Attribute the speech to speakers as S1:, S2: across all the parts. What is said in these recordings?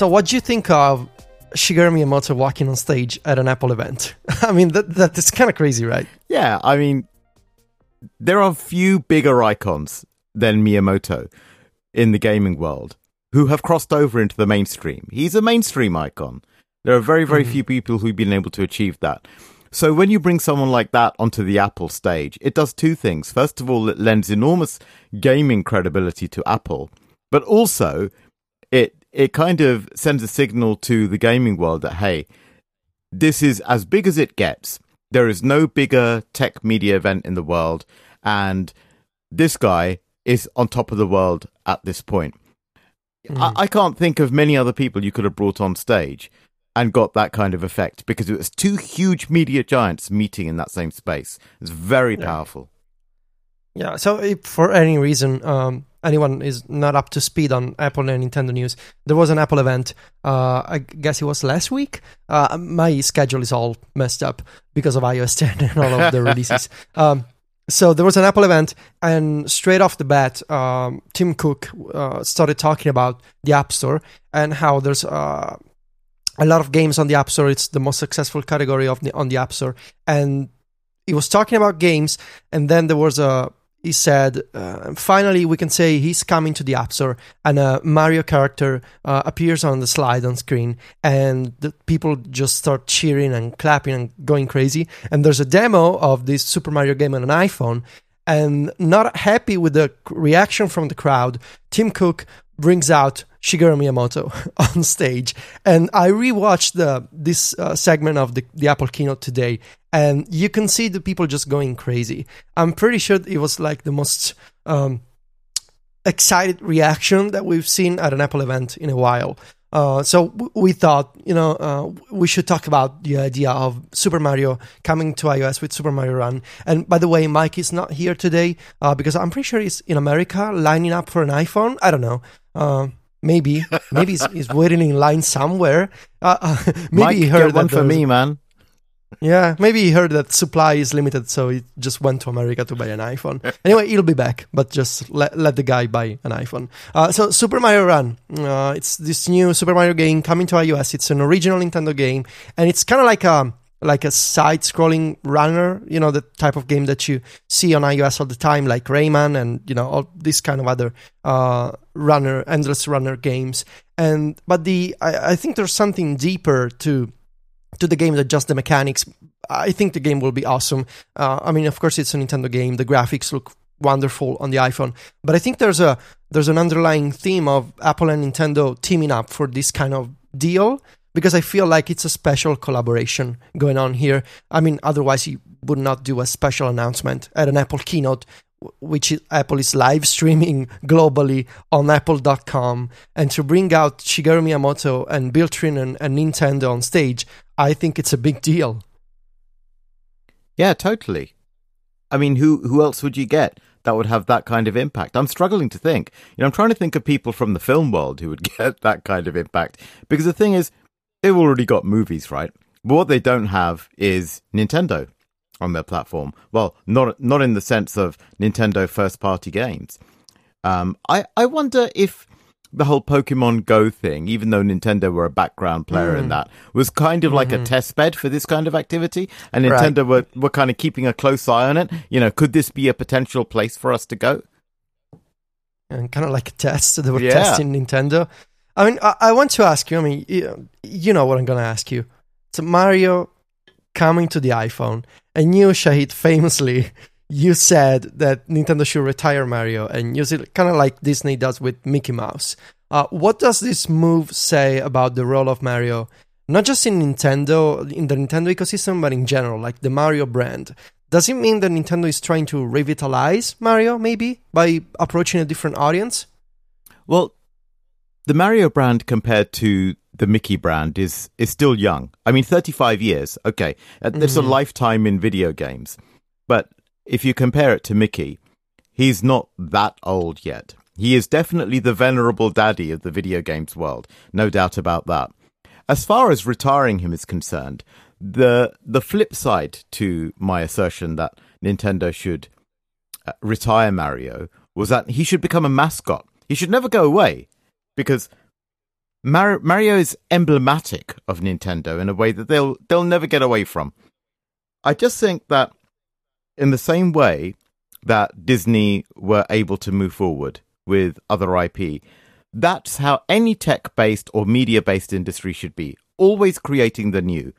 S1: So, what do you think of Shigeru Miyamoto walking on stage at an Apple event? I mean, that that is kind of crazy, right?
S2: Yeah, I mean, there are few bigger icons than Miyamoto in the gaming world who have crossed over into the mainstream. He's a mainstream icon. There are very, very mm-hmm. few people who've been able to achieve that. So when you bring someone like that onto the Apple stage, it does two things. First of all, it lends enormous gaming credibility to Apple, but also it it kind of sends a signal to the gaming world that hey, this is as big as it gets. There is no bigger tech media event in the world, and this guy is on top of the world at this point. Mm. I, I can't think of many other people you could have brought on stage and got that kind of effect because it was two huge media giants meeting in that same space. It's very yeah. powerful.
S1: Yeah. So if for any reason um, anyone is not up to speed on Apple and Nintendo news, there was an Apple event. Uh, I guess it was last week. Uh, my schedule is all messed up because of iOS 10 and all of the releases. Um, so there was an Apple event, and straight off the bat, um, Tim Cook uh, started talking about the App Store and how there's uh, a lot of games on the App Store. It's the most successful category of the on the App Store, and he was talking about games, and then there was a he said, uh, finally, we can say he's coming to the App Store, and a Mario character uh, appears on the slide on screen, and the people just start cheering and clapping and going crazy. And there's a demo of this Super Mario game on an iPhone, and not happy with the reaction from the crowd, Tim Cook brings out Shigeru Miyamoto on stage. And I rewatched the this uh, segment of the, the Apple keynote today, and you can see the people just going crazy. I'm pretty sure it was like the most um, excited reaction that we've seen at an Apple event in a while. Uh, so w- we thought, you know, uh, we should talk about the idea of Super Mario coming to iOS with Super Mario Run. And by the way, Mike is not here today uh, because I'm pretty sure he's in America lining up for an iPhone. I don't know. Uh, maybe, maybe he's, he's, waiting in line somewhere. Uh, maybe
S2: Mike,
S1: he heard
S2: one for me, man.
S1: Yeah, maybe he heard that supply is limited, so he just went to America to buy an iPhone. anyway, he'll be back, but just let, let the guy buy an iPhone. Uh, so, Super Mario Run, uh, it's this new Super Mario game coming to iOS. It's an original Nintendo game, and it's kind of like a like a side-scrolling runner, you know, the type of game that you see on iOS all the time, like Rayman and you know all these kind of other uh, runner, endless runner games. And but the I, I think there's something deeper to to the game than just the mechanics. I think the game will be awesome. Uh, I mean, of course, it's a Nintendo game. The graphics look wonderful on the iPhone, but I think there's a there's an underlying theme of Apple and Nintendo teaming up for this kind of deal because I feel like it's a special collaboration going on here. I mean, otherwise you would not do a special announcement at an Apple keynote which Apple is live streaming globally on apple.com and to bring out Shigeru Miyamoto and Bill Trinen and Nintendo on stage, I think it's a big deal.
S2: Yeah, totally. I mean, who who else would you get that would have that kind of impact? I'm struggling to think. You know, I'm trying to think of people from the film world who would get that kind of impact because the thing is, they've already got movies, right? But what they don't have is Nintendo on their platform. Well, not not in the sense of Nintendo first party games. Um, I I wonder if the whole Pokemon Go thing, even though Nintendo were a background player mm. in that, was kind of like mm-hmm. a test bed for this kind of activity, and Nintendo right. were were kind of keeping a close eye on it. You know, could this be a potential place for us to go?
S1: And kind of like a test, they were yeah. testing Nintendo. I mean, I, I want to ask you. I mean, you, you know what I'm going to ask you. So Mario coming to the iPhone. And you, Shahid, famously, you said that Nintendo should retire Mario and use it kind of like Disney does with Mickey Mouse. Uh, what does this move say about the role of Mario, not just in Nintendo, in the Nintendo ecosystem, but in general, like the Mario brand? Does it mean that Nintendo is trying to revitalize Mario, maybe, by approaching a different audience?
S2: Well, the Mario brand compared to the Mickey brand is is still young. I mean, 35 years. Okay, mm-hmm. a lifetime in video games. But if you compare it to Mickey, he's not that old yet. He is definitely the venerable daddy of the video games world, no doubt about that. As far as retiring him is concerned, the the flip side to my assertion that Nintendo should uh, retire Mario was that he should become a mascot. He should never go away because Mar- Mario is emblematic of Nintendo in a way that they'll they'll never get away from. I just think that in the same way that Disney were able to move forward with other IP, that's how any tech-based or media-based industry should be. Always creating the new,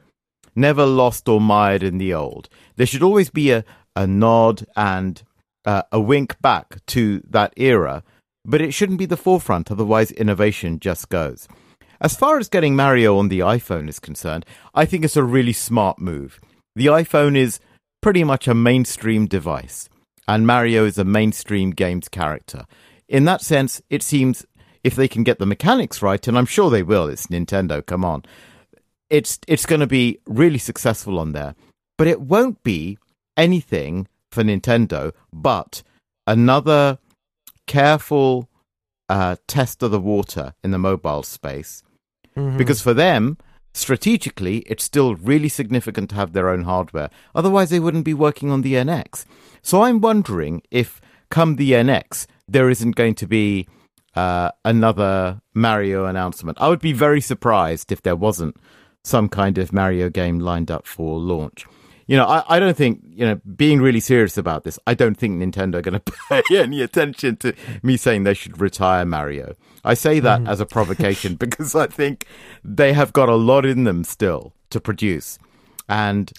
S2: never lost or mired in the old. There should always be a, a nod and uh, a wink back to that era but it shouldn't be the forefront, otherwise, innovation just goes. As far as getting Mario on the iPhone is concerned, I think it's a really smart move. The iPhone is pretty much a mainstream device, and Mario is a mainstream games character. In that sense, it seems if they can get the mechanics right, and I'm sure they will, it's Nintendo, come on. It's it's going to be really successful on there, but it won't be anything for Nintendo but another careful uh, test of the water in the mobile space. Mm-hmm. Because for them, strategically, it's still really significant to have their own hardware. Otherwise, they wouldn't be working on the NX. So I'm wondering if, come the NX, there isn't going to be uh, another Mario announcement. I would be very surprised if there wasn't some kind of Mario game lined up for launch you know, I, I don't think, you know, being really serious about this, I don't think Nintendo are going to pay any attention to me saying they should retire Mario. I say that mm. as a provocation because I think they have got a lot in them still to produce. And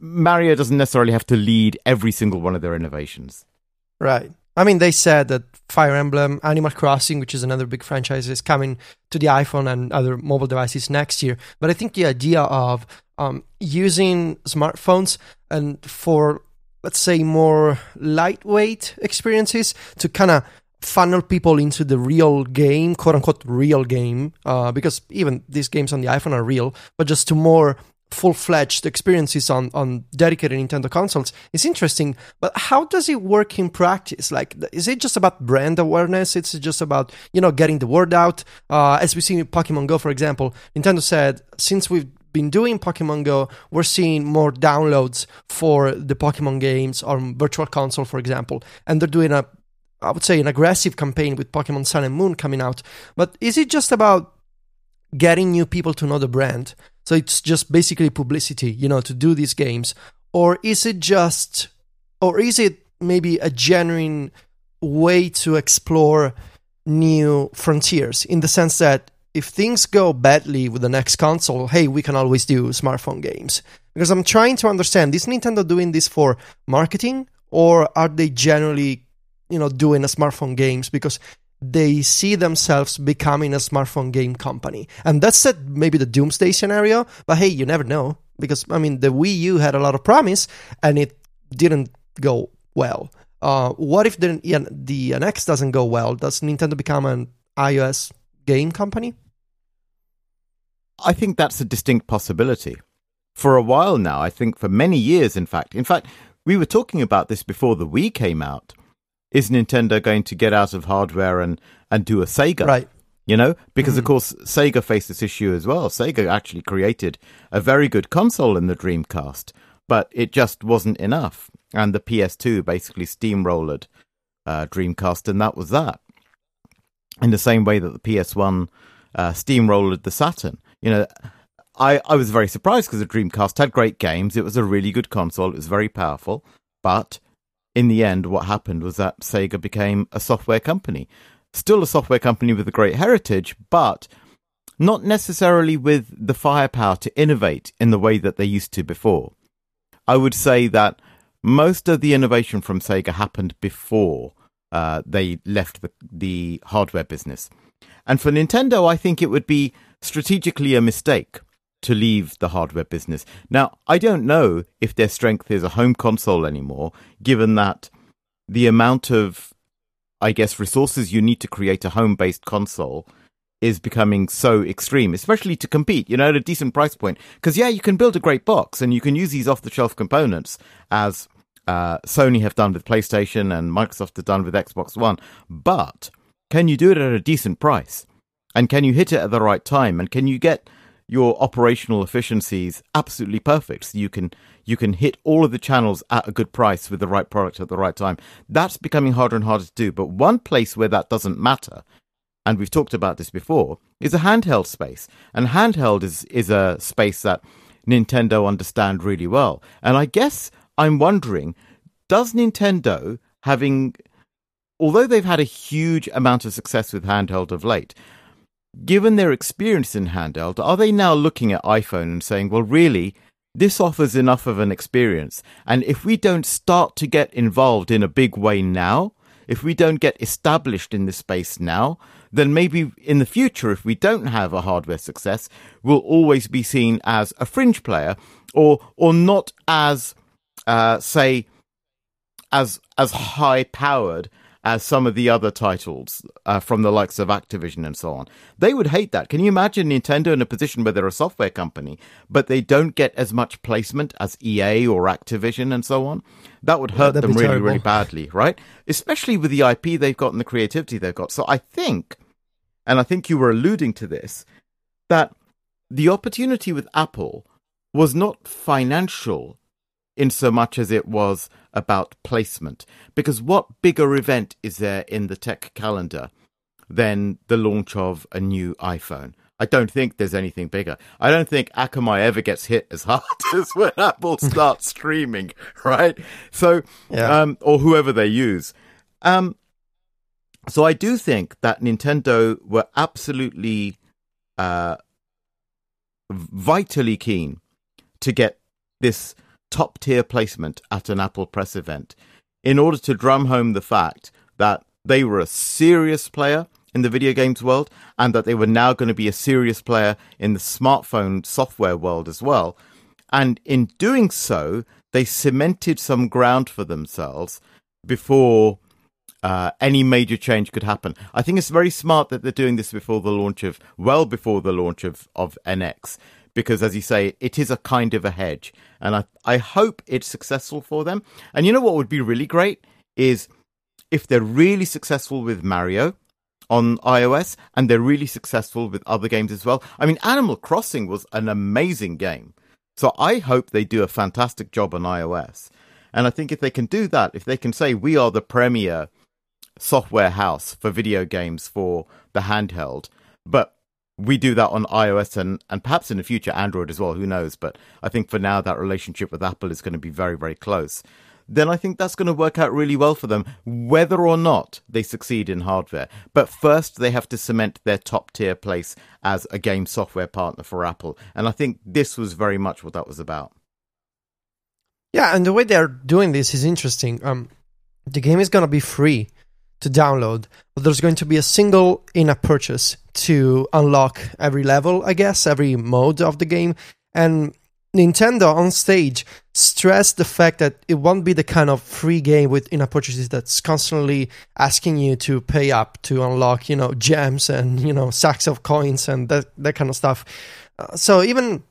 S2: Mario doesn't necessarily have to lead every single one of their innovations.
S1: Right. I mean, they said that Fire Emblem, Animal Crossing, which is another big franchise, is coming to the iPhone and other mobile devices next year. But I think the idea of um, using smartphones and for let's say more lightweight experiences to kind of funnel people into the real game, quote unquote real game, uh, because even these games on the iPhone are real, but just to more full-fledged experiences on on dedicated Nintendo consoles is interesting. But how does it work in practice? Like, is it just about brand awareness? It's just about you know getting the word out. Uh, as we see in Pokemon Go, for example, Nintendo said since we've been doing Pokemon Go, we're seeing more downloads for the Pokemon games on Virtual Console, for example, and they're doing a, I would say, an aggressive campaign with Pokemon Sun and Moon coming out. But is it just about getting new people to know the brand? So it's just basically publicity, you know, to do these games, or is it just, or is it maybe a genuine way to explore new frontiers in the sense that if things go badly with the next console, hey, we can always do smartphone games. Because I'm trying to understand, is Nintendo doing this for marketing or are they generally, you know, doing a smartphone games because they see themselves becoming a smartphone game company? And that's a, maybe the doomsday scenario, but hey, you never know. Because I mean, the Wii U had a lot of promise and it didn't go well. Uh, what if the the NX doesn't go well? Does Nintendo become an iOS game company?
S2: I think that's a distinct possibility. For a while now, I think for many years, in fact. In fact, we were talking about this before the Wii came out. Is Nintendo going to get out of hardware and, and do a Sega?
S1: Right.
S2: You know, because mm. of course Sega faced this issue as well. Sega actually created a very good console in the Dreamcast, but it just wasn't enough. And the PS2 basically steamrolled uh, Dreamcast, and that was that. In the same way that the PS1 uh, steamrolled the Saturn you know, I, I was very surprised because the Dreamcast had great games. It was a really good console. It was very powerful. But in the end, what happened was that Sega became a software company. Still a software company with a great heritage, but not necessarily with the firepower to innovate in the way that they used to before. I would say that most of the innovation from Sega happened before uh, they left the, the hardware business. And for Nintendo, I think it would be strategically a mistake to leave the hardware business. Now, I don't know if their strength is a home console anymore, given that the amount of, I guess, resources you need to create a home based console is becoming so extreme, especially to compete, you know, at a decent price point. Because, yeah, you can build a great box and you can use these off the shelf components as uh, Sony have done with PlayStation and Microsoft have done with Xbox One. But can you do it at a decent price? And can you hit it at the right time? And can you get your operational efficiencies absolutely perfect so you can you can hit all of the channels at a good price with the right product at the right time that's becoming harder and harder to do but one place where that doesn't matter and we've talked about this before, is a handheld space. And handheld is, is a space that Nintendo understand really well. And I guess I'm wondering, does Nintendo, having, although they've had a huge amount of success with handheld of late, given their experience in handheld, are they now looking at iPhone and saying, well, really, this offers enough of an experience. And if we don't start to get involved in a big way now, if we don't get established in this space now, then maybe in the future, if we don't have a hardware success, we'll always be seen as a fringe player or or not as uh, say as as high powered as some of the other titles uh, from the likes of Activision and so on. They would hate that. Can you imagine Nintendo in a position where they're a software company, but they don't get as much placement as EA or Activision and so on? That would hurt them really, terrible. really badly, right? Especially with the IP they've got and the creativity they've got. So I think, and I think you were alluding to this, that the opportunity with Apple was not financial in so much as it was about placement. Because what bigger event is there in the tech calendar than the launch of a new iPhone? I don't think there's anything bigger. I don't think Akamai ever gets hit as hard as when Apple starts streaming, right? So, yeah. um, or whoever they use. Um, so I do think that Nintendo were absolutely uh, vitally keen to get this top tier placement at an Apple press event in order to drum home the fact that they were a serious player in the video games world and that they were now going to be a serious player in the smartphone software world as well. And in doing so, they cemented some ground for themselves before uh, any major change could happen. I think it's very smart that they're doing this before the launch of, well before the launch of, of NX, because as you say, it is a kind of a hedge. And I, I hope it's successful for them. And you know what would be really great is if they're really successful with Mario on iOS and they're really successful with other games as well. I mean, Animal Crossing was an amazing game. So I hope they do a fantastic job on iOS. And I think if they can do that, if they can say we are the premier software house for video games for the handheld, but we do that on iOS and, and perhaps in the future Android as well. Who knows? But I think for now that relationship with Apple is going to be very, very close. Then I think that's going to work out really well for them, whether or not they succeed in hardware. But first, they have to cement their top tier place as a game software partner for Apple. And I think this was very much what that was about.
S1: Yeah, and the way they're doing this is interesting. Um, the game is going to be free to download, but there's going to be a single in app purchase to unlock every level, I guess, every mode of the game. And Nintendo on stage stressed the fact that it won't be the kind of free game with in-app purchases that's constantly asking you to pay up to unlock, you know, gems and you know sacks of coins and that that kind of stuff. Uh, so even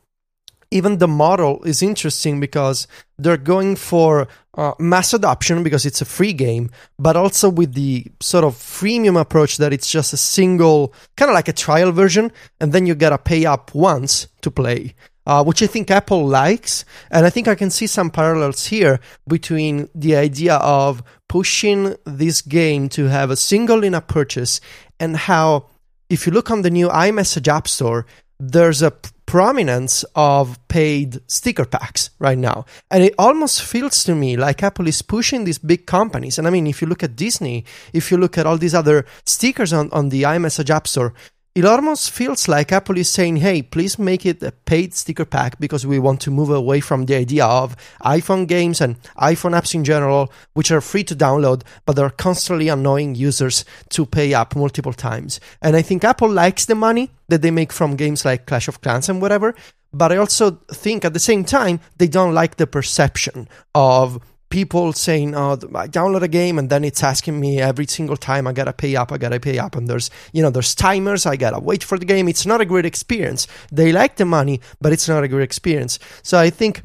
S1: even the model is interesting because they're going for uh, mass adoption because it's a free game, but also with the sort of freemium approach that it's just a single, kind of like a trial version, and then you gotta pay up once to play. Uh, which I think Apple likes. And I think I can see some parallels here between the idea of pushing this game to have a single in app purchase and how, if you look on the new iMessage App Store, there's a prominence of paid sticker packs right now. And it almost feels to me like Apple is pushing these big companies. And I mean, if you look at Disney, if you look at all these other stickers on, on the iMessage App Store, it almost feels like Apple is saying, hey, please make it a paid sticker pack because we want to move away from the idea of iPhone games and iPhone apps in general, which are free to download, but are constantly annoying users to pay up multiple times. And I think Apple likes the money that they make from games like Clash of Clans and whatever, but I also think at the same time, they don't like the perception of people saying, "Oh, I download a game and then it's asking me every single time I gotta pay up, I gotta pay up." And there's, you know, there's timers. I gotta wait for the game. It's not a great experience. They like the money, but it's not a great experience. So I think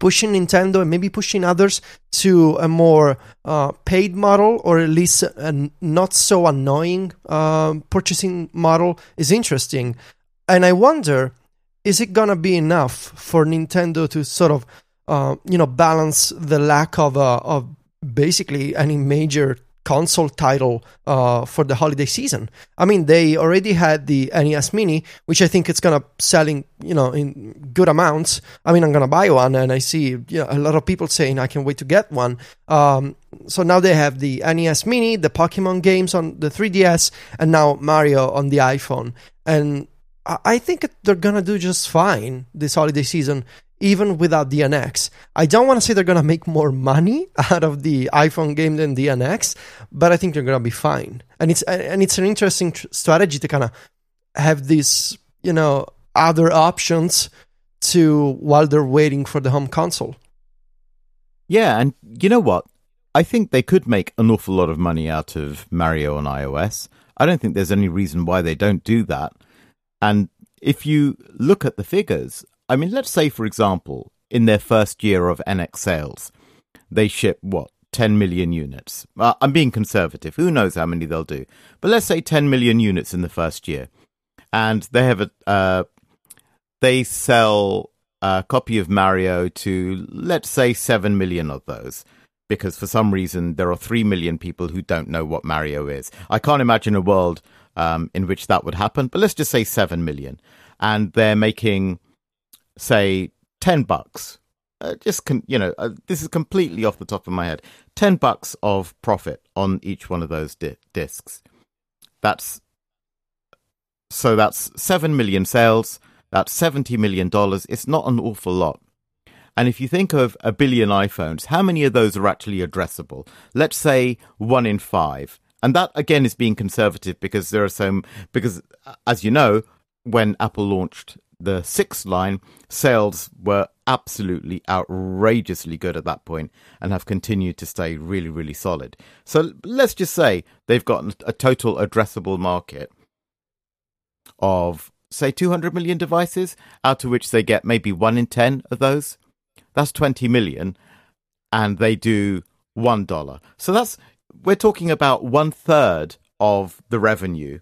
S1: pushing Nintendo and maybe pushing others to a more uh, paid model or at least a not so annoying uh, purchasing model is interesting. And I wonder, is it gonna be enough for Nintendo to sort of uh, you know, balance the lack of uh, of basically any major console title uh, for the holiday season. I mean, they already had the NES Mini, which I think it's gonna selling, you know, in good amounts. I mean, I'm gonna buy one, and I see you know, a lot of people saying I can wait to get one. Um, so now they have the NES Mini, the Pokemon games on the 3DS, and now Mario on the iPhone. And I think they're gonna do just fine this holiday season even without the NX. I don't want to say they're going to make more money out of the iPhone game than the NX, but I think they're going to be fine. And it's and it's an interesting tr- strategy to kind of have these, you know, other options to while they're waiting for the home console.
S2: Yeah, and you know what? I think they could make an awful lot of money out of Mario on iOS. I don't think there's any reason why they don't do that. And if you look at the figures, I mean, let's say, for example, in their first year of NX sales, they ship what? 10 million units. Uh, I'm being conservative. Who knows how many they'll do? But let's say 10 million units in the first year. And they have a, uh, they sell a copy of Mario to, let's say, 7 million of those. Because for some reason, there are 3 million people who don't know what Mario is. I can't imagine a world um, in which that would happen, but let's just say 7 million. And they're making say 10 bucks. Uh, just con- you know uh, this is completely off the top of my head. 10 bucks of profit on each one of those di- discs. That's so that's 7 million sales. That's 70 million dollars. It's not an awful lot. And if you think of a billion iPhones how many of those are actually addressable? Let's say 1 in 5 and that again is being conservative because there are some because as you know when Apple launched the sixth line, sales were absolutely outrageously good at that point and have continued to stay really, really solid. So let's just say they've got a total addressable market of, say, 200 million devices, out of which they get maybe one in 10 of those. That's 20 million, and they do $1. So that's, we're talking about one third of the revenue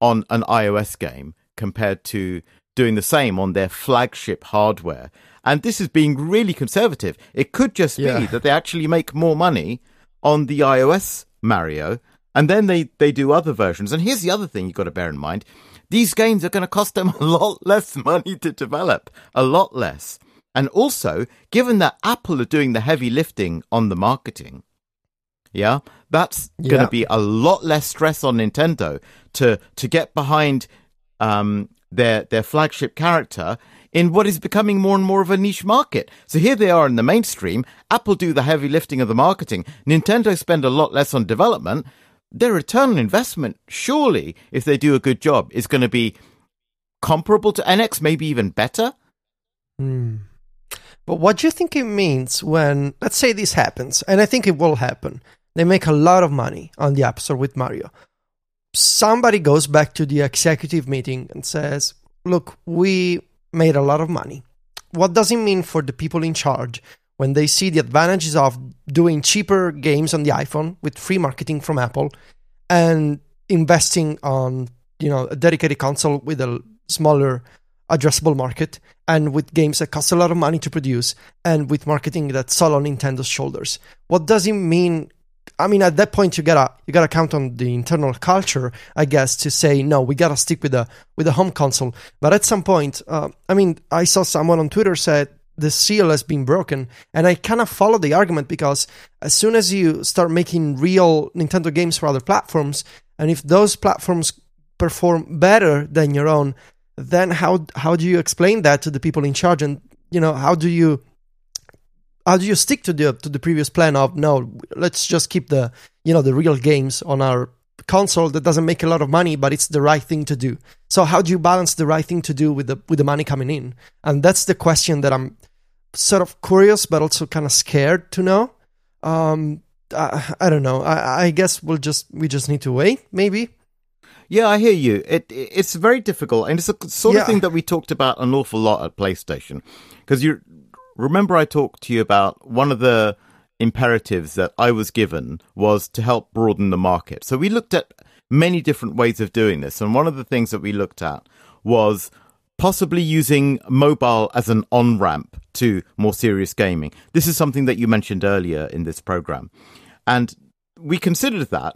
S2: on an iOS game compared to doing the same on their flagship hardware. And this is being really conservative. It could just yeah. be that they actually make more money on the iOS Mario, and then they, they do other versions. And here's the other thing you've got to bear in mind these games are going to cost them a lot less money to develop, a lot less. And also, given that Apple are doing the heavy lifting on the marketing, yeah, that's yeah. going to be a lot less stress on Nintendo to to get behind um, their their flagship character in what is becoming more and more of a niche market. So here they are in the mainstream. Apple do the heavy lifting of the marketing. Nintendo spend a lot less on development. Their return on investment, surely, if they do a good job, is going to be comparable to NX, maybe even better.
S1: Hmm. But what do you think it means when, let's say this happens, and I think it will happen. They make a lot of money on the App Store with Mario somebody goes back to the executive meeting and says, Look, we made a lot of money. What does it mean for the people in charge when they see the advantages of doing cheaper games on the iPhone with free marketing from Apple and investing on you know a dedicated console with a smaller addressable market and with games that cost a lot of money to produce and with marketing that's all on Nintendo's shoulders. What does it mean I mean, at that point, you gotta you gotta count on the internal culture, I guess, to say no. We gotta stick with the with the home console. But at some point, uh, I mean, I saw someone on Twitter said the seal has been broken, and I kind of follow the argument because as soon as you start making real Nintendo games for other platforms, and if those platforms perform better than your own, then how how do you explain that to the people in charge? And you know, how do you how do you stick to the to the previous plan of no let's just keep the you know the real games on our console that doesn't make a lot of money but it's the right thing to do. So how do you balance the right thing to do with the with the money coming in? And that's the question that i'm sort of curious but also kind of scared to know. Um i, I don't know. I, I guess we'll just we just need to wait maybe.
S2: Yeah, I hear you. It it's very difficult, and it's a sort yeah. of thing that we talked about an awful lot at PlayStation, because you remember I talked to you about one of the imperatives that I was given was to help broaden the market. So we looked at many different ways of doing this. And one of the things that we looked at was possibly using mobile as an on ramp to more serious gaming. This is something that you mentioned earlier in this program. And we considered that,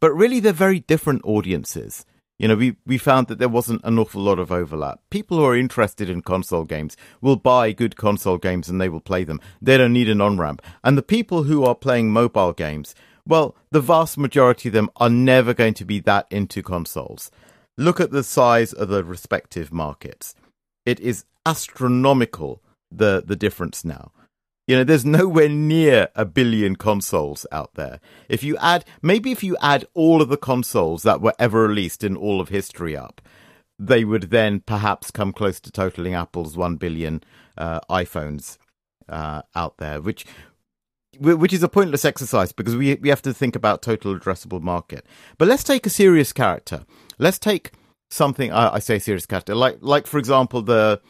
S2: but really they're very different audiences. You know, we, we found that there wasn't an awful lot of overlap. People who are interested in console games will buy good console games and they will play them. They don't need an on ramp. And the people who are playing mobile games, well, the vast majority of them are never going to be that into consoles. Look at the size of the respective markets. It is astronomical the the difference now. You know, there's nowhere near a billion consoles out there. If you add, maybe if you add all of the consoles that were ever released in all of history up, they would then perhaps come close to totaling Apple's 1 billion uh, iPhones uh, out there, which which is a pointless exercise because we we have to think about total addressable market. But let's take a serious character. Let's take something I, I say serious character, like like for example the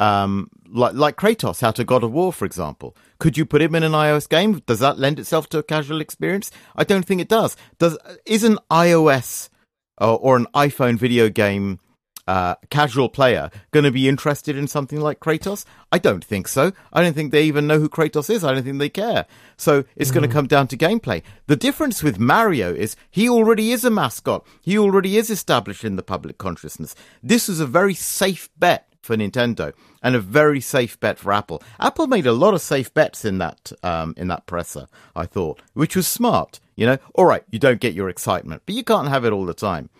S2: um, like like Kratos out of God of War, for example. Could you put him in an iOS game? Does that lend itself to a casual experience? I don't think it does. Does is an iOS or, or an iPhone video game uh, casual player going to be interested in something like Kratos? I don't think so. I don't think they even know who Kratos is. I don't think they care. So it's mm-hmm. going to come down to gameplay. The difference with Mario is he already is a mascot. He already is established in the public consciousness. This is a very safe bet for Nintendo and a very safe bet for Apple. Apple made a lot of safe bets in that um, in that presser, I thought, which was smart. You know, all right, you don't get your excitement, but you can't have it all the time.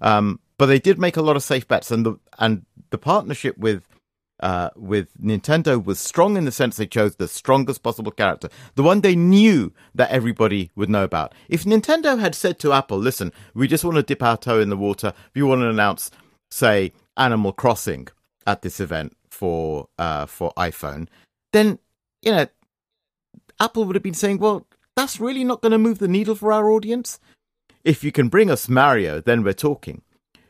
S2: Um, but they did make a lot of safe bets, and the and the partnership with uh, with Nintendo was strong in the sense they chose the strongest possible character, the one they knew that everybody would know about. If Nintendo had said to Apple, "Listen, we just want to dip our toe in the water. We want to announce, say, Animal Crossing at this event for uh, for iPhone, then you know Apple would have been saying, "Well, that's really not going to move the needle for our audience." If you can bring us Mario, then we're talking.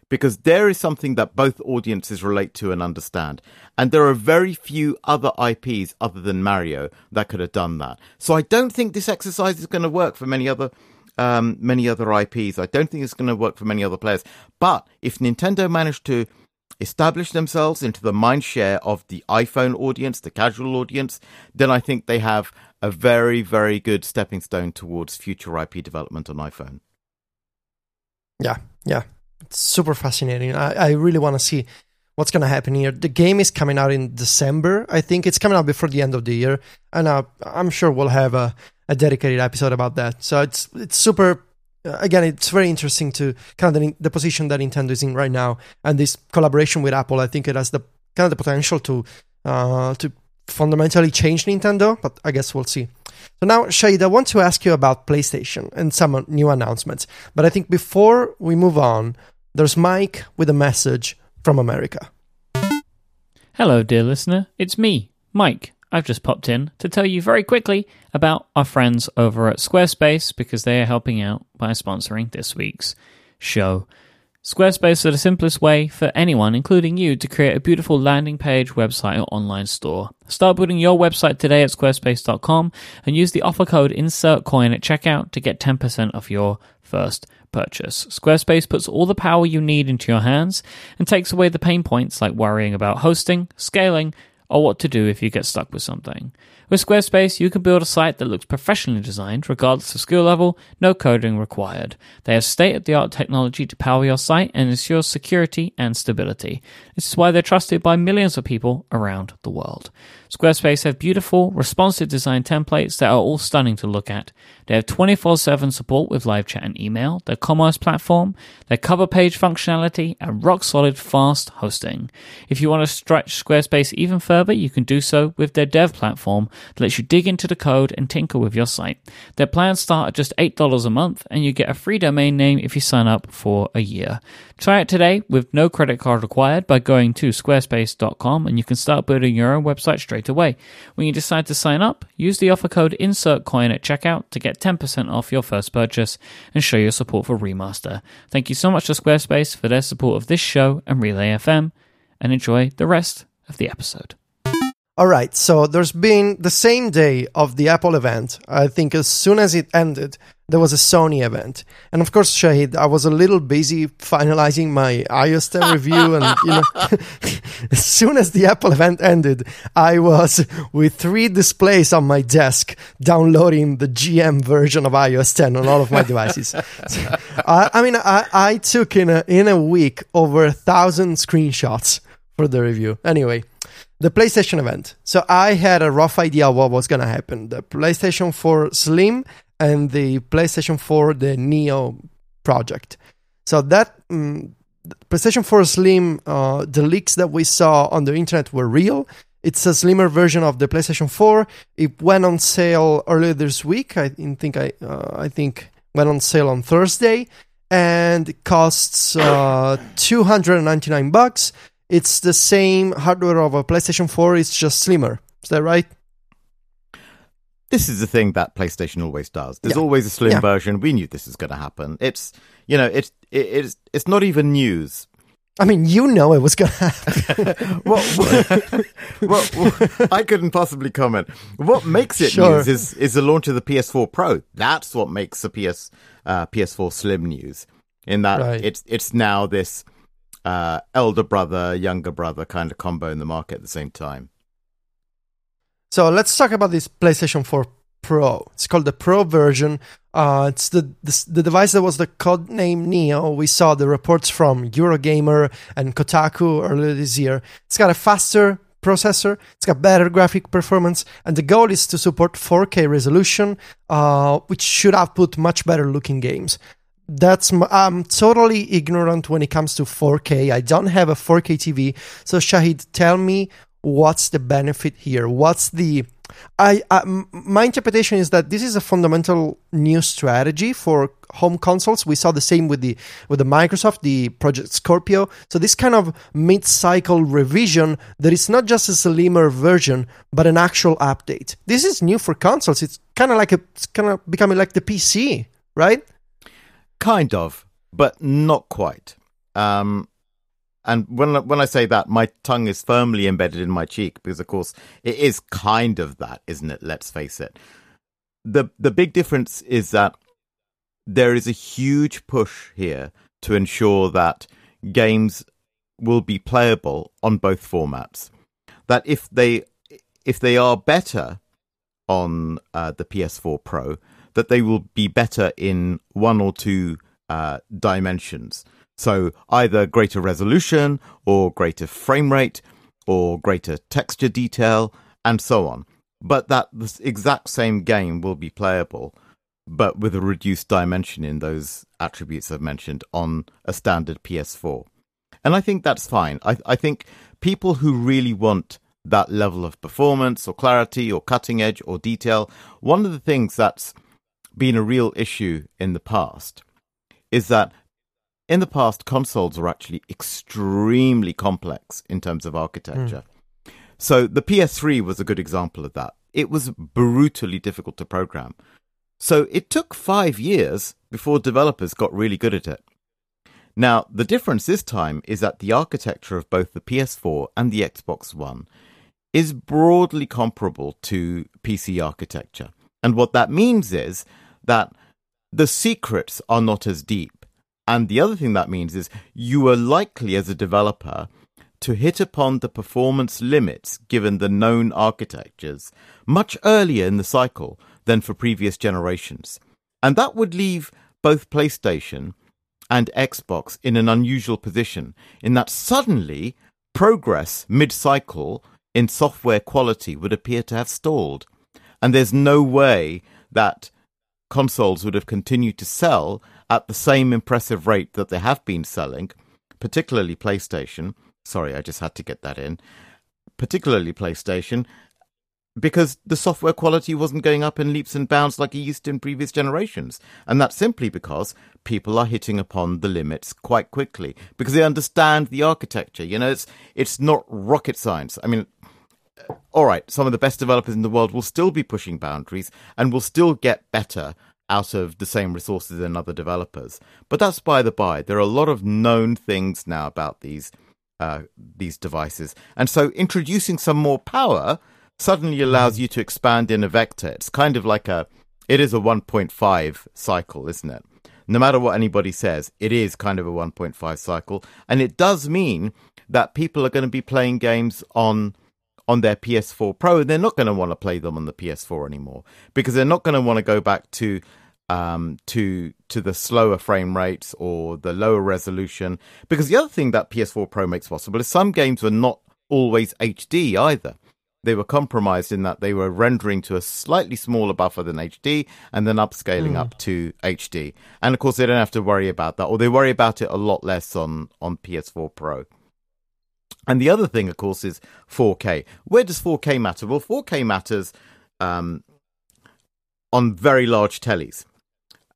S2: Because there is something that both audiences relate to and understand. And there are very few other IPs other than Mario that could have done that. So I don't think this exercise is going to work for many other um, many other IPs. I don't think it's going to work for many other players. But if Nintendo managed to establish themselves into the mind share of the iPhone audience, the casual audience, then I think they have a very, very good stepping stone towards future IP development on iPhone.
S1: Yeah, yeah. It's super fascinating. I, I really want to see what's going to happen here. The game is coming out in December. I think it's coming out before the end of the year. And uh, I'm sure we'll have a, a dedicated episode about that. So it's it's super again, it's very interesting to kind of the, the, position that Nintendo is in right now, and this collaboration with Apple. I think it has the kind of the potential to uh, to fundamentally change Nintendo, but I guess we'll see. So now, Shahid, I want to ask you about PlayStation and some new announcements. But I think before we move on, there's Mike with a message from America.
S3: Hello, dear listener. It's me, Mike, I've just popped in to tell you very quickly about our friends over at Squarespace because they are helping out by sponsoring this week's show. Squarespace is the simplest way for anyone, including you, to create a beautiful landing page, website, or online store. Start building your website today at squarespace.com and use the offer code INSERTCOIN at checkout to get 10% off your first purchase. Squarespace puts all the power you need into your hands and takes away the pain points like worrying about hosting, scaling, or what to do if you get stuck with something. With Squarespace, you can build a site that looks professionally designed, regardless of skill level, no coding required. They have state of the art technology to power your site and ensure security and stability. This is why they're trusted by millions of people around the world. Squarespace have beautiful, responsive design templates that are all stunning to look at. They have 24 7 support with live chat and email, their commerce platform, their cover page functionality, and rock solid fast hosting. If you want to stretch Squarespace even further, you can do so with their dev platform that lets you dig into the code and tinker with your site. Their plans start at just $8 a month, and you get a free domain name if you sign up for a year. Try it today with no credit card required by going to squarespace.com, and you can start building your own website straight away. When you decide to sign up, use the offer code INSERTCOIN at checkout to get 10% off your first purchase and show your support for Remaster. Thank you so much to Squarespace for their support of this show and Relay FM, and enjoy the rest of the episode.
S1: All right, so there's been the same day of the Apple event. I think as soon as it ended, there was a Sony event, and of course, Shahid, I was a little busy finalizing my iOS 10 review, and you know, as soon as the Apple event ended, I was with three displays on my desk downloading the GM version of iOS 10 on all of my devices. I, I, mean, I, I took in a in a week over a thousand screenshots for the review. Anyway the PlayStation event. So I had a rough idea what was going to happen. The PlayStation 4 Slim and the PlayStation 4 the Neo project. So that um, PlayStation 4 Slim, uh, the leaks that we saw on the internet were real. It's a slimmer version of the PlayStation 4. It went on sale earlier this week. I think I uh, I think went on sale on Thursday, and it costs uh, 299 bucks it's the same hardware of a PlayStation 4, it's just slimmer. Is that right?
S2: This is the thing that PlayStation always does. There's yeah. always a slim yeah. version. We knew this was going to happen. It's, you know, it's it, it's it's not even news.
S1: I mean, you know it was going to happen.
S2: well, well, well, I couldn't possibly comment. What makes it sure. news is is the launch of the PS4 Pro. That's what makes the PS uh, PS4 Slim news. In that right. it's it's now this uh, elder brother, younger brother kind of combo in the market at the same time.
S1: So let's talk about this PlayStation 4 Pro. It's called the Pro version. Uh, it's the, the, the device that was the code name Neo. We saw the reports from Eurogamer and Kotaku earlier this year. It's got a faster processor. It's got better graphic performance, and the goal is to support 4K resolution, uh, which should output much better looking games that's I'm totally ignorant when it comes to 4K. I don't have a 4K TV. So Shahid, tell me what's the benefit here? What's the I, I my interpretation is that this is a fundamental new strategy for home consoles. We saw the same with the with the Microsoft, the Project Scorpio. So this kind of mid-cycle revision that is not just a slimmer version, but an actual update. This is new for consoles. It's kind of like a it's kind of becoming like the PC, right?
S2: Kind of, but not quite. Um, and when when I say that, my tongue is firmly embedded in my cheek because, of course, it is kind of that, isn't it? Let's face it. the The big difference is that there is a huge push here to ensure that games will be playable on both formats. That if they if they are better on uh, the PS4 Pro, that they will be better in one or two uh, dimensions. So either greater resolution or greater frame rate or greater texture detail and so on. But that exact same game will be playable, but with a reduced dimension in those attributes I've mentioned on a standard PS4. And I think that's fine. I, I think people who really want that level of performance or clarity or cutting edge or detail, one of the things that's been a real issue in the past is that in the past, consoles were actually extremely complex in terms of architecture. Mm. So the PS3 was a good example of that. It was brutally difficult to program. So it took five years before developers got really good at it. Now, the difference this time is that the architecture of both the PS4 and the Xbox One is broadly comparable to PC architecture. And what that means is that the secrets are not as deep. And the other thing that means is you are likely as a developer to hit upon the performance limits given the known architectures much earlier in the cycle than for previous generations. And that would leave both PlayStation and Xbox in an unusual position in that suddenly progress mid cycle in software quality would appear to have stalled. And there's no way that consoles would have continued to sell at the same impressive rate that they have been selling, particularly PlayStation. Sorry, I just had to get that in. Particularly PlayStation, because the software quality wasn't going up in leaps and bounds like it used in previous generations. And that's simply because people are hitting upon the limits quite quickly because they understand the architecture. You know, it's it's not rocket science. I mean, all right, some of the best developers in the world will still be pushing boundaries and will still get better out of the same resources than other developers. But that's by the by. There are a lot of known things now about these uh, these devices. And so introducing some more power suddenly allows you to expand in a vector. It's kind of like a, it is a 1.5 cycle, isn't it? No matter what anybody says, it is kind of a 1.5 cycle. And it does mean that people are going to be playing games on on their PS4 Pro, they're not going to want to play them on the PS4 anymore because they're not going to want to go back to um, to to the slower frame rates or the lower resolution. Because the other thing that PS4 Pro makes possible is some games were not always HD either. They were compromised in that they were rendering to a slightly smaller buffer than HD and then upscaling mm. up to HD. And of course, they don't have to worry about that, or they worry about it a lot less on on PS4 Pro. And the other thing, of course, is 4K. Where does 4K matter? Well, 4K matters um, on very large tellies.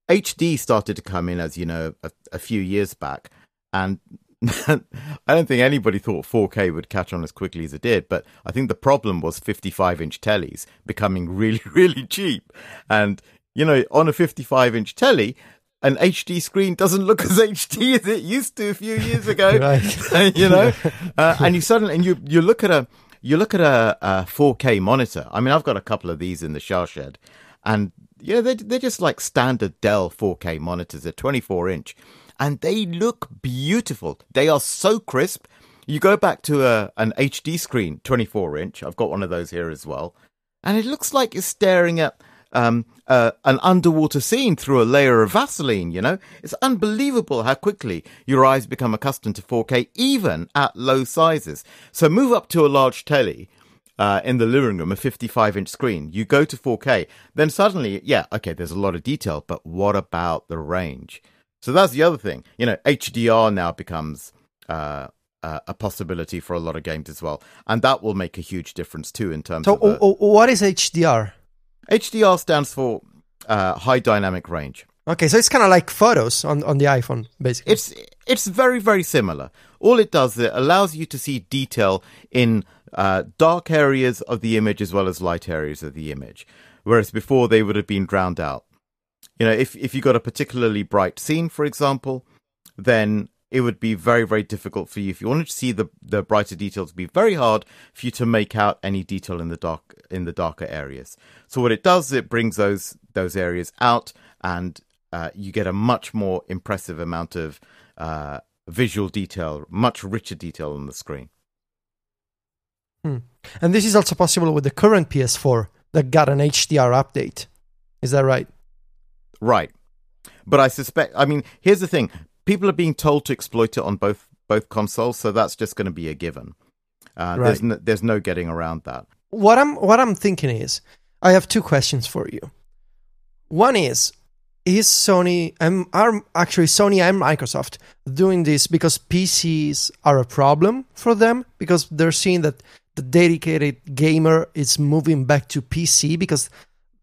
S2: HD started to come in, as you know, a, a few years back, and I don't think anybody thought 4K would catch on as quickly as it did. But I think the problem was 55 inch tellies becoming really, really cheap. And, you know, on a 55 inch telly, an HD screen doesn't look as HD as it used to a few years ago. you know, uh, and you suddenly and you you look at a you look at a, a 4K monitor. I mean, I've got a couple of these in the shower shed, and yeah, they're they're just like standard Dell 4K monitors. They're 24 inch, and they look beautiful. They are so crisp. You go back to a an HD screen, 24 inch. I've got one of those here as well, and it looks like you're staring at um, uh, an underwater scene through a layer of Vaseline, you know? It's unbelievable how quickly your eyes become accustomed to 4K, even at low sizes. So move up to a large telly. Uh, in the living room, a 55 inch screen, you go to 4K, then suddenly, yeah, okay, there's a lot of detail, but what about the range? So that's the other thing. You know, HDR now becomes uh, uh, a possibility for a lot of games as well, and that will make a huge difference too in terms
S1: so,
S2: of. So,
S1: what is HDR?
S2: HDR stands for uh, high dynamic range.
S1: Okay, so it's kind of like photos on, on the iPhone, basically.
S2: It's it's very very similar. All it does is it allows you to see detail in uh, dark areas of the image as well as light areas of the image, whereas before they would have been drowned out. You know, if if you got a particularly bright scene, for example, then it would be very, very difficult for you. If you wanted to see the, the brighter details, it'd be very hard for you to make out any detail in the dark in the darker areas. So what it does, is it brings those those areas out, and uh, you get a much more impressive amount of uh, visual detail, much richer detail on the screen.
S1: Hmm. And this is also possible with the current PS4 that got an HDR update. Is that right?
S2: Right. But I suspect, I mean, here's the thing people are being told to exploit it on both both consoles, so that's just going to be a given. Uh, right. There's no, there's no getting around that.
S1: What I'm what I'm thinking is, I have two questions for you. One is, is Sony and are actually Sony and Microsoft doing this because PCs are a problem for them because they're seeing that the dedicated gamer is moving back to PC because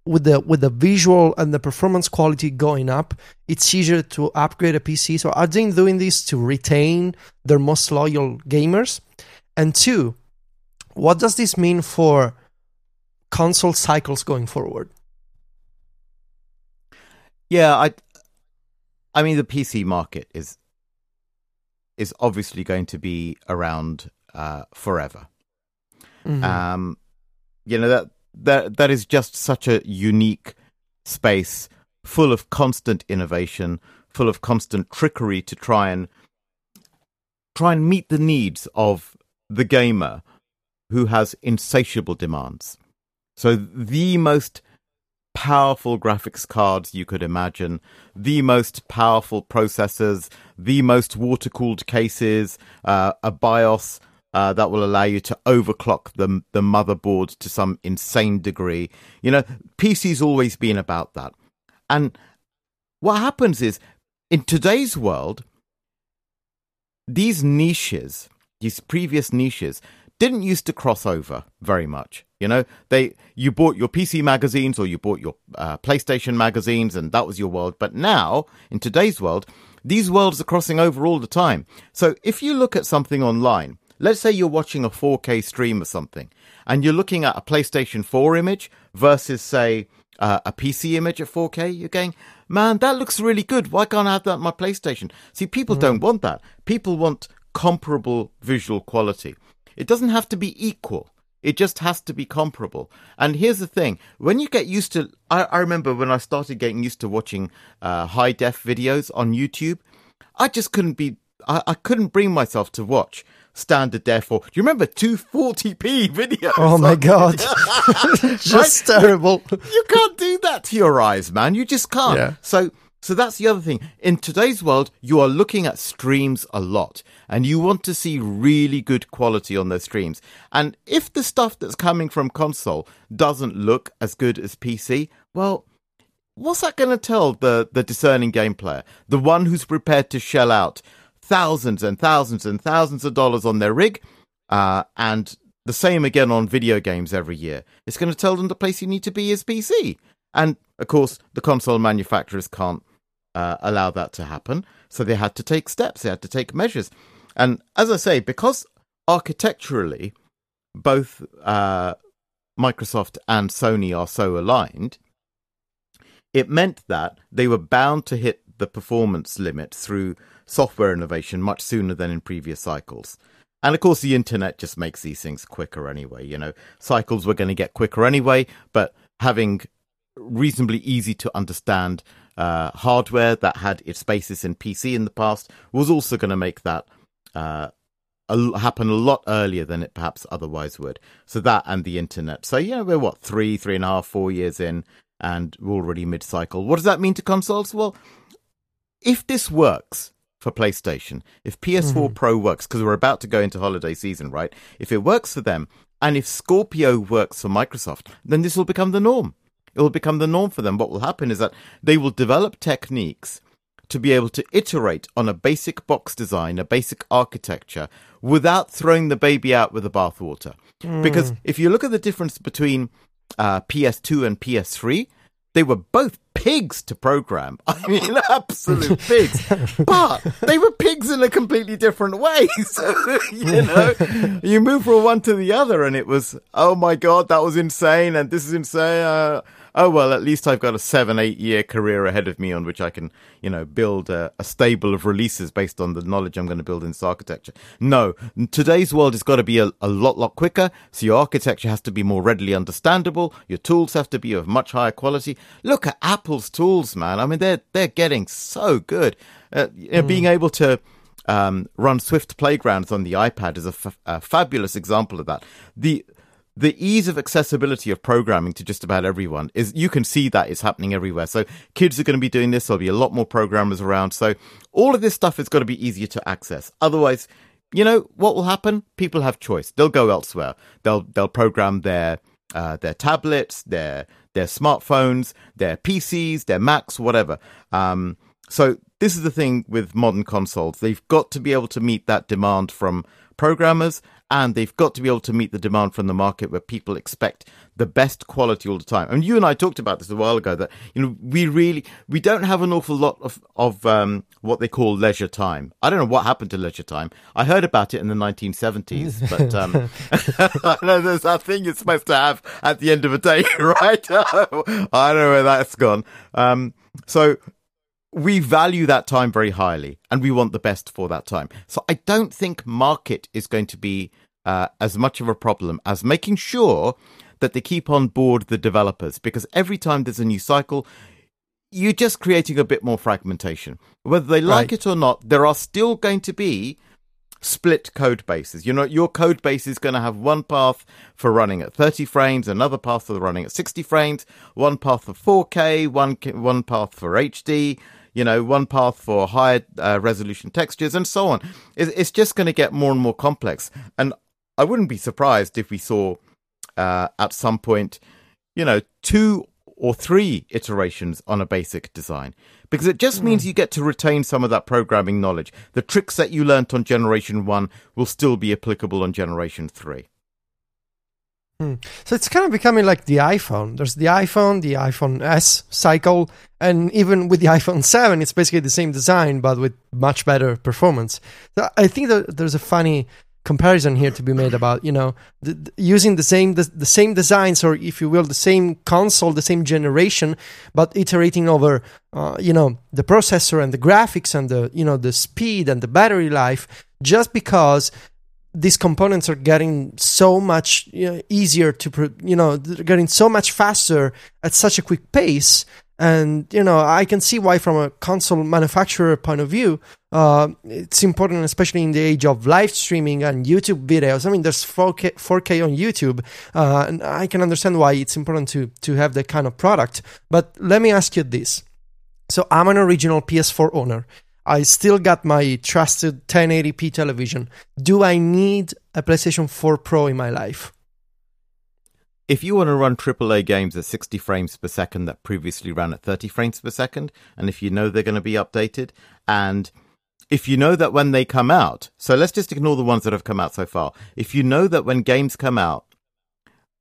S1: with the with the visual and the performance quality going up, it's easier to upgrade a PC. So are they doing this to retain their most loyal gamers? And two, what does this mean for console cycles going forward?
S2: Yeah, I I mean the PC market is is obviously going to be around uh, forever. Mm-hmm. Um, you know that that that is just such a unique space full of constant innovation, full of constant trickery to try and try and meet the needs of the gamer who has insatiable demands. So the most powerful graphics cards you could imagine, the most powerful processors, the most water cooled cases, uh, a BIOS uh, that will allow you to overclock the the motherboard to some insane degree. You know, PC's always been about that. And what happens is in today's world, these niches, these previous niches, didn't used to cross over very much. You know, they you bought your PC magazines or you bought your uh, PlayStation magazines, and that was your world. But now, in today's world, these worlds are crossing over all the time. So if you look at something online, Let's say you're watching a 4K stream or something, and you're looking at a PlayStation 4 image versus, say, uh, a PC image at 4K. You're going, man, that looks really good. Why can't I have that on my PlayStation? See, people mm. don't want that. People want comparable visual quality. It doesn't have to be equal. It just has to be comparable. And here's the thing: when you get used to, I, I remember when I started getting used to watching uh, high def videos on YouTube, I just couldn't be, I, I couldn't bring myself to watch standard def or do you remember 240p video?
S1: Oh my god, just terrible.
S2: You can't do that to your eyes, man. You just can't.
S1: Yeah.
S2: So so that's the other thing. In today's world, you are looking at streams a lot and you want to see really good quality on those streams. And if the stuff that's coming from console doesn't look as good as PC, well, what's that going to tell the, the discerning game player? The one who's prepared to shell out thousands and thousands and thousands of dollars on their rig, uh, and the same again on video games every year. It's going to tell them the place you need to be is PC. And of course, the console manufacturers can't uh, allow that to happen. So they had to take steps, they had to take measures. And as I say, because architecturally, both uh, Microsoft and Sony are so aligned, it meant that they were bound to hit the performance limit through software innovation much sooner than in previous cycles. And of course, the internet just makes these things quicker anyway. You know, cycles were going to get quicker anyway, but having reasonably easy to understand uh, hardware that had its basis in PC in the past was also going to make that uh, a, happen a lot earlier than it perhaps otherwise would. So that and the internet. So yeah, we're what three, three and a half, four years in, and we're already mid-cycle. What does that mean to consoles? Well, if this works for PlayStation, if PS4 mm-hmm. Pro works, because we're about to go into holiday season, right? If it works for them, and if Scorpio works for Microsoft, then this will become the norm. It will become the norm for them. What will happen is that they will develop techniques to be able to iterate on a basic box design, a basic architecture, without throwing the baby out with the bathwater. Mm. Because if you look at the difference between uh, PS2 and PS3, they were both pigs to program. I mean, absolute pigs. But they were pigs in a completely different way. So, you know, you move from one to the other and it was, oh my God, that was insane. And this is insane. Uh, oh well, at least I've got a seven, eight year career ahead of me on which I can, you know, build a, a stable of releases based on the knowledge I'm going to build in this architecture. No, today's world has got to be a, a lot, lot quicker. So your architecture has to be more readily understandable. Your tools have to be of much higher quality. Look at Apple's tools, man. I mean, they're they're getting so good. Uh, you know, mm. Being able to um, run Swift Playgrounds on the iPad is a, f- a fabulous example of that. The the ease of accessibility of programming to just about everyone is you can see that it's happening everywhere. So kids are going to be doing this. There'll be a lot more programmers around. So all of this stuff is going to be easier to access. Otherwise, you know what will happen? People have choice. They'll go elsewhere. They'll they'll program their uh, their tablets, their their smartphones, their PCs, their Macs, whatever. Um, so this is the thing with modern consoles. They've got to be able to meet that demand from programmers and they've got to be able to meet the demand from the market where people expect the best quality all the time. And you and I talked about this a while ago that you know we really we don't have an awful lot of of um, what they call leisure time. I don't know what happened to leisure time. I heard about it in the 1970s, but um, I know there's that thing you're supposed to have at the end of a day, right? I don't know where that's gone. Um, so we value that time very highly and we want the best for that time. So I don't think market is going to be uh, as much of a problem as making sure that they keep on board the developers because every time there's a new cycle, you're just creating a bit more fragmentation. Whether they like right. it or not, there are still going to be split code bases. You know, your code base is going to have one path for running at 30 frames, another path for running at 60 frames, one path for 4K, one one path for HD, you know, one path for higher uh, resolution textures and so on. It's, it's just going to get more and more complex. And I wouldn't be surprised if we saw uh, at some point, you know, two or three iterations on a basic design because it just means hmm. you get to retain some of that programming knowledge. The tricks that you learnt on generation one will still be applicable on generation three.
S1: Hmm. So it's kind of becoming like the iPhone. There's the iPhone, the iPhone S cycle, and even with the iPhone 7, it's basically the same design but with much better performance. So I think that there's a funny comparison here to be made about you know the, the, using the same the, the, same designs or if you will the same console the same generation but iterating over uh, you know the processor and the graphics and the you know the speed and the battery life just because these components are getting so much you know, easier to, you know, they're getting so much faster at such a quick pace. And, you know, I can see why, from a console manufacturer point of view, uh, it's important, especially in the age of live streaming and YouTube videos. I mean, there's 4K, 4K on YouTube, uh, and I can understand why it's important to, to have that kind of product. But let me ask you this. So, I'm an original PS4 owner. I still got my trusted 1080p television. Do I need a PlayStation 4 Pro in my life?
S2: If you want to run AAA games at 60 frames per second that previously ran at 30 frames per second, and if you know they're going to be updated, and if you know that when they come out, so let's just ignore the ones that have come out so far. If you know that when games come out,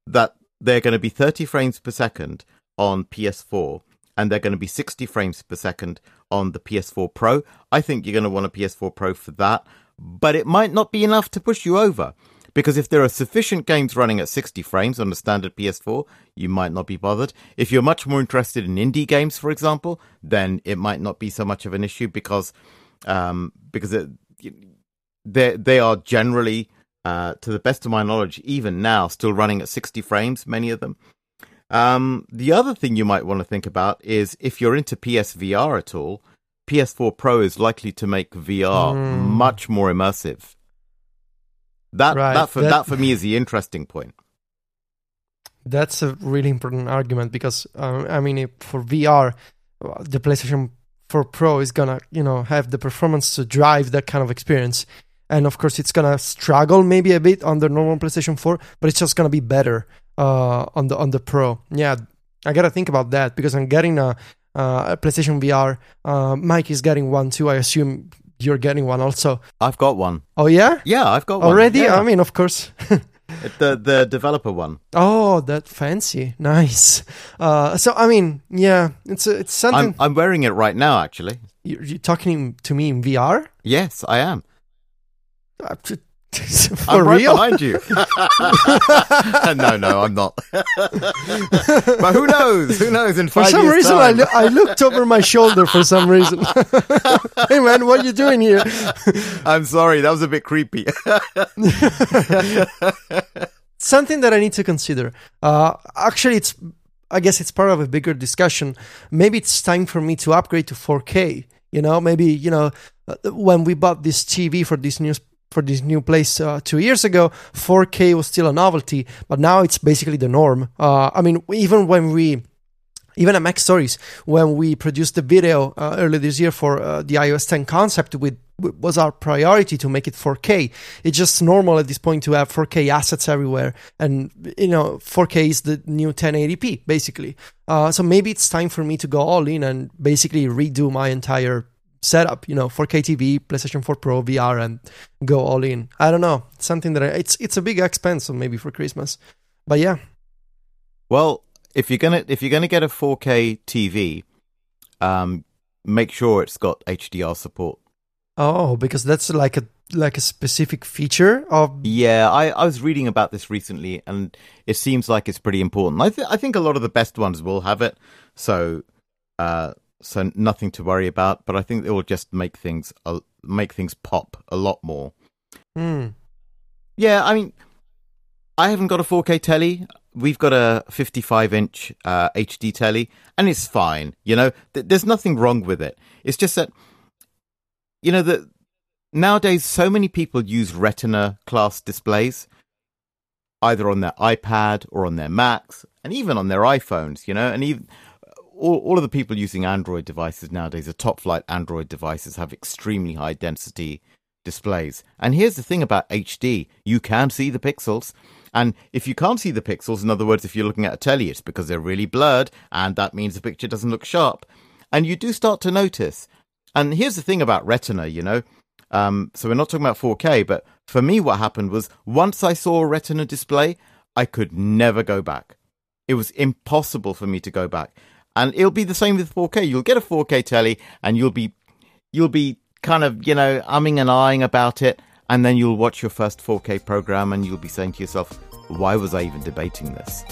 S2: that they're going to be 30 frames per second on PS4 and they're going to be 60 frames per second on the PS4 Pro, I think you're going to want a PS4 Pro for that. But it might not be enough to push you over. Because if there are sufficient games running at 60 frames on the standard PS4, you might not be bothered. If you're much more interested in indie games, for example, then it might not be so much of an issue because um, because it, they they are generally, uh, to the best of my knowledge, even now still running at 60 frames. Many of them. Um, the other thing you might want to think about is if you're into PSVR at all, PS4 Pro is likely to make VR
S1: Mm.
S2: much more immersive. That
S1: Right,
S2: that for
S1: that-
S2: that for me is the interesting point.
S1: That's a really important argument because um, I mean, for VR, the PlayStation 4 Pro is gonna, you know, have the performance to drive that kind of experience, and of course, it's gonna struggle maybe a bit on the normal PlayStation 4, but it's just gonna be better uh, on the on the Pro. Yeah, I gotta think about that because I'm getting a, uh, a PlayStation VR. Uh, Mike is getting one too. I assume you're getting one also.
S2: I've got one.
S1: Oh yeah,
S2: Yeah, I've got one.
S1: already?
S2: Yeah.
S1: I mean, of course.
S2: the the developer one.
S1: Oh, that fancy, nice. Uh, so I mean, yeah, it's it's something.
S2: I'm I'm wearing it right now. Actually,
S1: you're, you're talking to me in VR
S2: yes, I am. I'm right
S1: real?
S2: behind you. no, no, I'm not. but who knows? Who knows? In
S1: For some reason, I, lo- I looked over my shoulder. For some reason, hey man, what are you doing here?
S2: I'm sorry, that was a bit creepy.
S1: Something that I need to consider. Uh, actually, it's I guess it's part of a bigger discussion. Maybe it's time for me to upgrade to 4K. You know, maybe you know uh, when we bought this TV for this new for this new place uh, two years ago, 4K was still a novelty, but now it's basically the norm. Uh, I mean, even when we even at MacStories, when we produced the video uh, earlier this year for uh, the iOS 10 concept, with was our priority to make it 4K. It's just normal at this point to have 4K assets everywhere, and you know 4K is the new 1080p basically. Uh, so maybe it's time for me to go all in and basically redo my entire setup. You know, 4K TV, PlayStation 4 Pro, VR, and go all in. I don't know, something that I, it's it's a big expense, so maybe for Christmas. But yeah,
S2: well, if you're gonna if you're gonna get a 4K TV, um, make sure it's got HDR support.
S1: Oh, because that's like a like a specific feature of
S2: Yeah, I, I was reading about this recently, and it seems like it's pretty important. I th- I think a lot of the best ones will have it, so uh, so nothing to worry about. But I think it will just make things uh, make things pop a lot more.
S1: Hmm.
S2: Yeah, I mean, I haven't got a 4K telly. We've got a 55 inch uh, HD telly, and it's fine. You know, Th- there's nothing wrong with it. It's just that, you know, that nowadays so many people use Retina class displays, either on their iPad or on their Macs, and even on their iPhones. You know, and even all, all of the people using Android devices nowadays, the top flight Android devices, have extremely high density displays. And here's the thing about HD you can see the pixels. And if you can't see the pixels, in other words, if you're looking at a telly, it's because they're really blurred, and that means the picture doesn't look sharp. And you do start to notice. And here's the thing about Retina, you know. Um, so we're not talking about 4K, but for me, what happened was once I saw a Retina display, I could never go back. It was impossible for me to go back. And it'll be the same with 4K. You'll get a 4K telly, and you'll be, you'll be kind of, you know, umming and ahhing about it, and then you'll watch your first 4K program, and you'll be saying to yourself, "Why was I even debating this?"